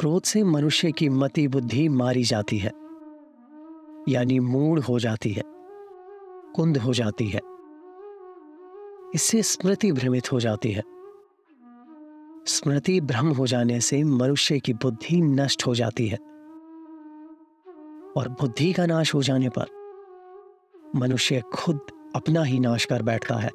क्रोध से मनुष्य की मति बुद्धि मारी जाती है। यानी मूड हो जाती है, कुंद हो जाती है। इससे स्मृति भ्रमित हो जाती है। स्मृति भ्रम हो जाने से मनुष्य की बुद्धि नष्ट हो जाती है। और बुद्धि का नाश हो जाने पर मनुष्य खुद अपना ही नाश कर बैठता है।